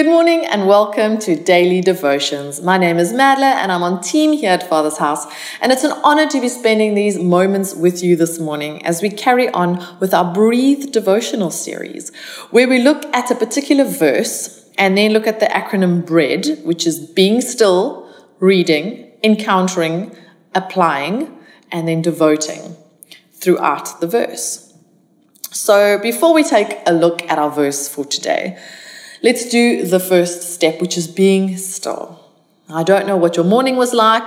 Good morning and welcome to Daily Devotions. My name is Madla and I'm on team here at Father's House. And it's an honor to be spending these moments with you this morning as we carry on with our Breathe devotional series, where we look at a particular verse and then look at the acronym BREAD, which is being still, reading, encountering, applying, and then devoting throughout the verse. So before we take a look at our verse for today, Let's do the first step, which is being still. I don't know what your morning was like.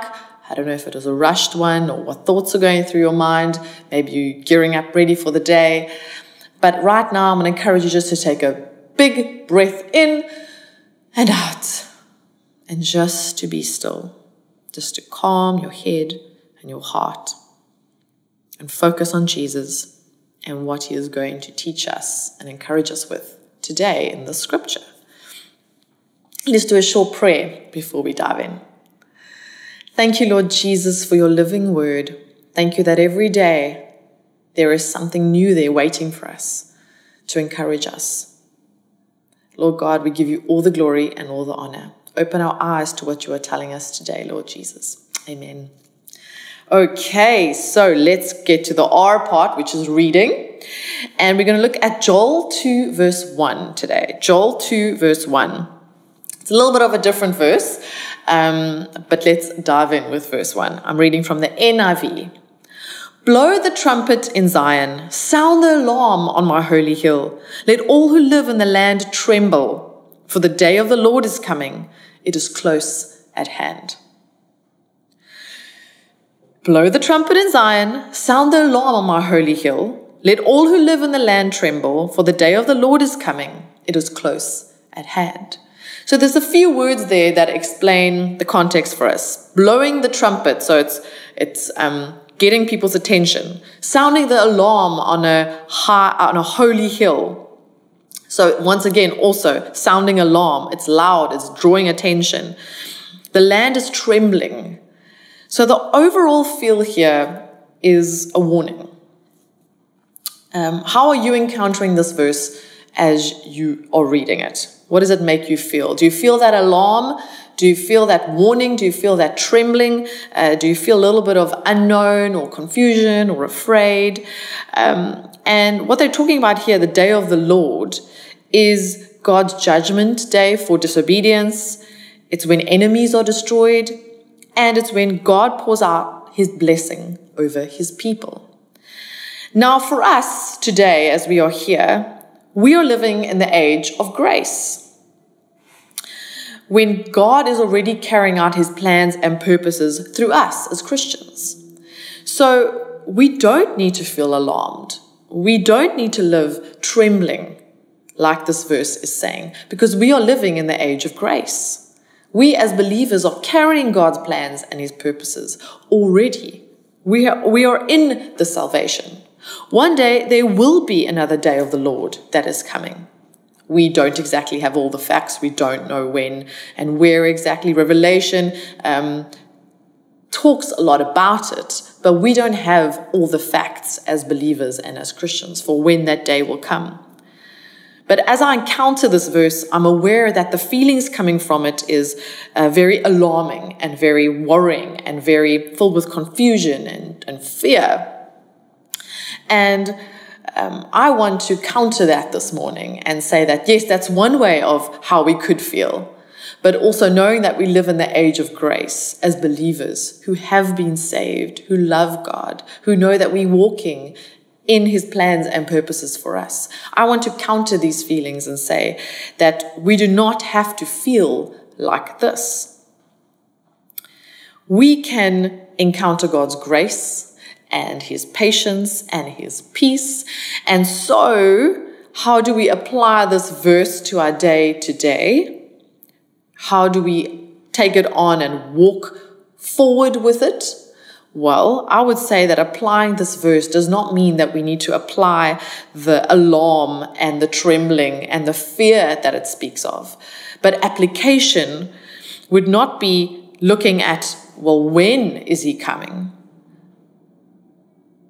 I don't know if it was a rushed one or what thoughts are going through your mind. Maybe you're gearing up ready for the day. But right now, I'm going to encourage you just to take a big breath in and out and just to be still, just to calm your head and your heart and focus on Jesus and what he is going to teach us and encourage us with today in the scripture. Let's do a short prayer before we dive in. Thank you, Lord Jesus, for your living word. Thank you that every day there is something new there waiting for us to encourage us. Lord God, we give you all the glory and all the honor. Open our eyes to what you are telling us today, Lord Jesus. Amen. Okay, so let's get to the R part, which is reading. And we're going to look at Joel 2, verse 1 today. Joel 2, verse 1. It's a little bit of a different verse, um, but let's dive in with verse 1. I'm reading from the NIV. Blow the trumpet in Zion, sound the alarm on my holy hill. Let all who live in the land tremble, for the day of the Lord is coming. It is close at hand. Blow the trumpet in Zion, sound the alarm on my holy hill. Let all who live in the land tremble, for the day of the Lord is coming. It is close at hand. So there's a few words there that explain the context for us. Blowing the trumpet, so it's it's um, getting people's attention. Sounding the alarm on a high, on a holy hill. So once again, also sounding alarm. It's loud. It's drawing attention. The land is trembling. So the overall feel here is a warning. Um, how are you encountering this verse as you are reading it? What does it make you feel? Do you feel that alarm? Do you feel that warning? Do you feel that trembling? Uh, do you feel a little bit of unknown or confusion or afraid? Um, and what they're talking about here, the day of the Lord, is God's judgment day for disobedience. It's when enemies are destroyed and it's when God pours out his blessing over his people. Now, for us today, as we are here, we are living in the age of grace. When God is already carrying out his plans and purposes through us as Christians. So we don't need to feel alarmed. We don't need to live trembling, like this verse is saying, because we are living in the age of grace. We as believers are carrying God's plans and his purposes already. We are, in the salvation. One day there will be another day of the Lord that is coming. We don't exactly have all the facts. We don't know when and where exactly. Revelation um, talks a lot about it, but we don't have all the facts as believers and as Christians for when that day will come. But as I encounter this verse, I'm aware that the feelings coming from it is uh, very alarming and very worrying and very filled with confusion and, and fear. And um, I want to counter that this morning and say that, yes, that's one way of how we could feel. But also knowing that we live in the age of grace as believers who have been saved, who love God, who know that we're walking in his plans and purposes for us. I want to counter these feelings and say that we do not have to feel like this. We can encounter God's grace and his patience and his peace. And so, how do we apply this verse to our day today? How do we take it on and walk forward with it? Well, I would say that applying this verse does not mean that we need to apply the alarm and the trembling and the fear that it speaks of. But application would not be looking at, well, when is he coming?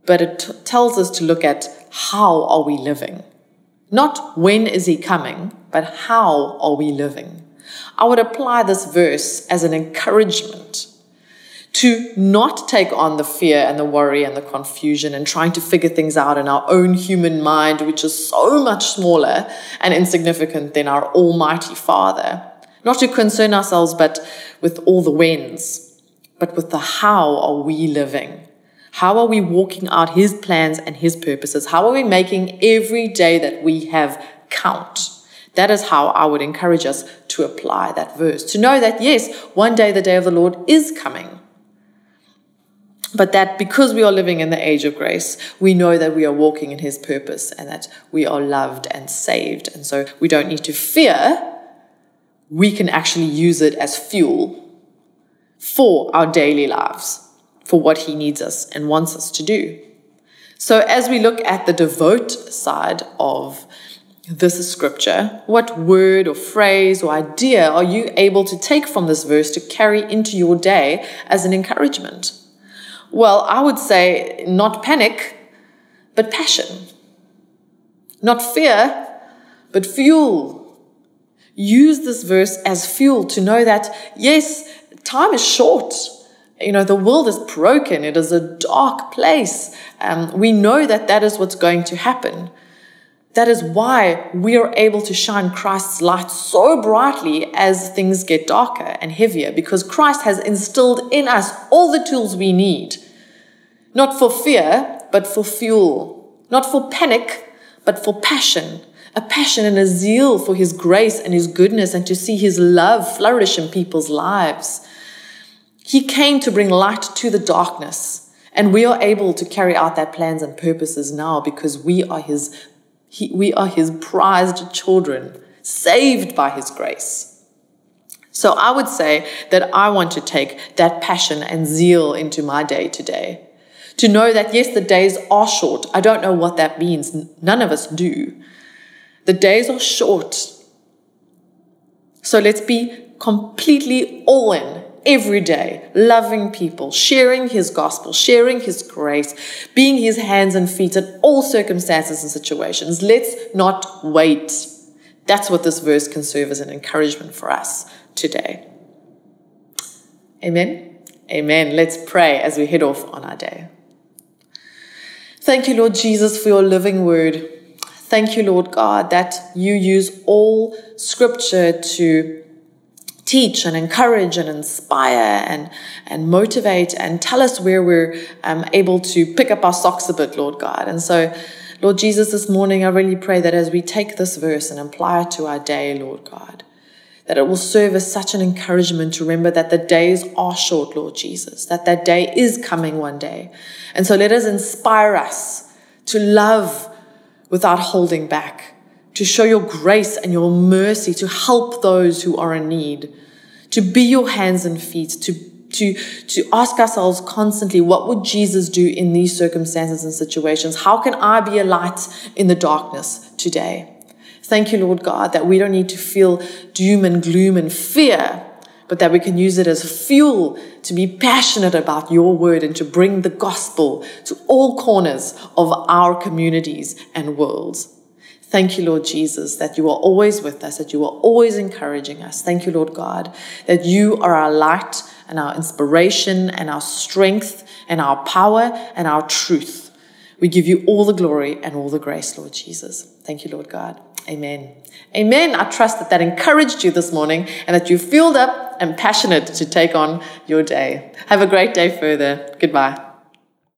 But it t- tells us to look at how are we living? Not when is he coming, but how are we living? I would apply this verse as an encouragement to not take on the fear and the worry and the confusion and trying to figure things out in our own human mind, which is so much smaller and insignificant than our Almighty Father. Not to concern ourselves, but with all the whens, but with the how are we living? How are we walking out His plans and His purposes? How are we making every day that we have count? That is how I would encourage us to apply that verse. To know that, yes, one day the day of the Lord is coming. But that because we are living in the age of grace, we know that we are walking in His purpose and that we are loved and saved. And so we don't need to fear. We can actually use it as fuel for our daily lives, for what He needs us and wants us to do. So as we look at the devote side of this scripture, what word or phrase or idea are you able to take from this verse to carry into your day as an encouragement? Well, I would say not panic, but passion. Not fear, but fuel. Use this verse as fuel to know that, yes, time is short. You know, the world is broken. It is a dark place. Um, we know that that is what's going to happen. That is why we are able to shine Christ's light so brightly as things get darker and heavier, because Christ has instilled in us all the tools we need. Not for fear, but for fuel. Not for panic, but for passion. A passion and a zeal for His grace and His goodness and to see His love flourish in people's lives. He came to bring light to the darkness. And we are able to carry out that plans and purposes now because we are his he, we are his prized children, saved by his grace. So I would say that I want to take that passion and zeal into my day to day. To know that, yes, the days are short. I don't know what that means. None of us do. The days are short. So let's be completely all in every day, loving people, sharing His gospel, sharing His grace, being His hands and feet in all circumstances and situations. Let's not wait. That's what this verse can serve as an encouragement for us today. Amen. Amen. Let's pray as we head off on our day. Thank you, Lord Jesus, for your living word. Thank you, Lord God, that you use all scripture to teach and encourage and inspire and, and motivate and tell us where we're um, able to pick up our socks a bit, Lord God. And so, Lord Jesus, this morning I really pray that as we take this verse and apply it to our day, Lord God, that it will serve as such an encouragement to remember that the days are short, Lord Jesus, that that day is coming one day. And so let us inspire us to love without holding back, to show your grace and your mercy, to help those who are in need to be your hands and feet, to to, to ask ourselves constantly, what would Jesus do in these circumstances and situations? How can I be a light in the darkness today? Thank you, Lord God, that we don't need to feel doom and gloom and fear, but that we can use it as fuel to be passionate about your word and to bring the gospel to all corners of our communities and worlds. Thank you, Lord Jesus, that you are always with us, that you are always encouraging us. Thank you, Lord God, that you are our light and our inspiration and our strength and our power and our truth. We give you all the glory and all the grace, Lord Jesus. Thank you, Lord God. Amen. Amen. I trust that that encouraged you this morning and that you filled up and passionate to take on your day. Have a great day further. Goodbye.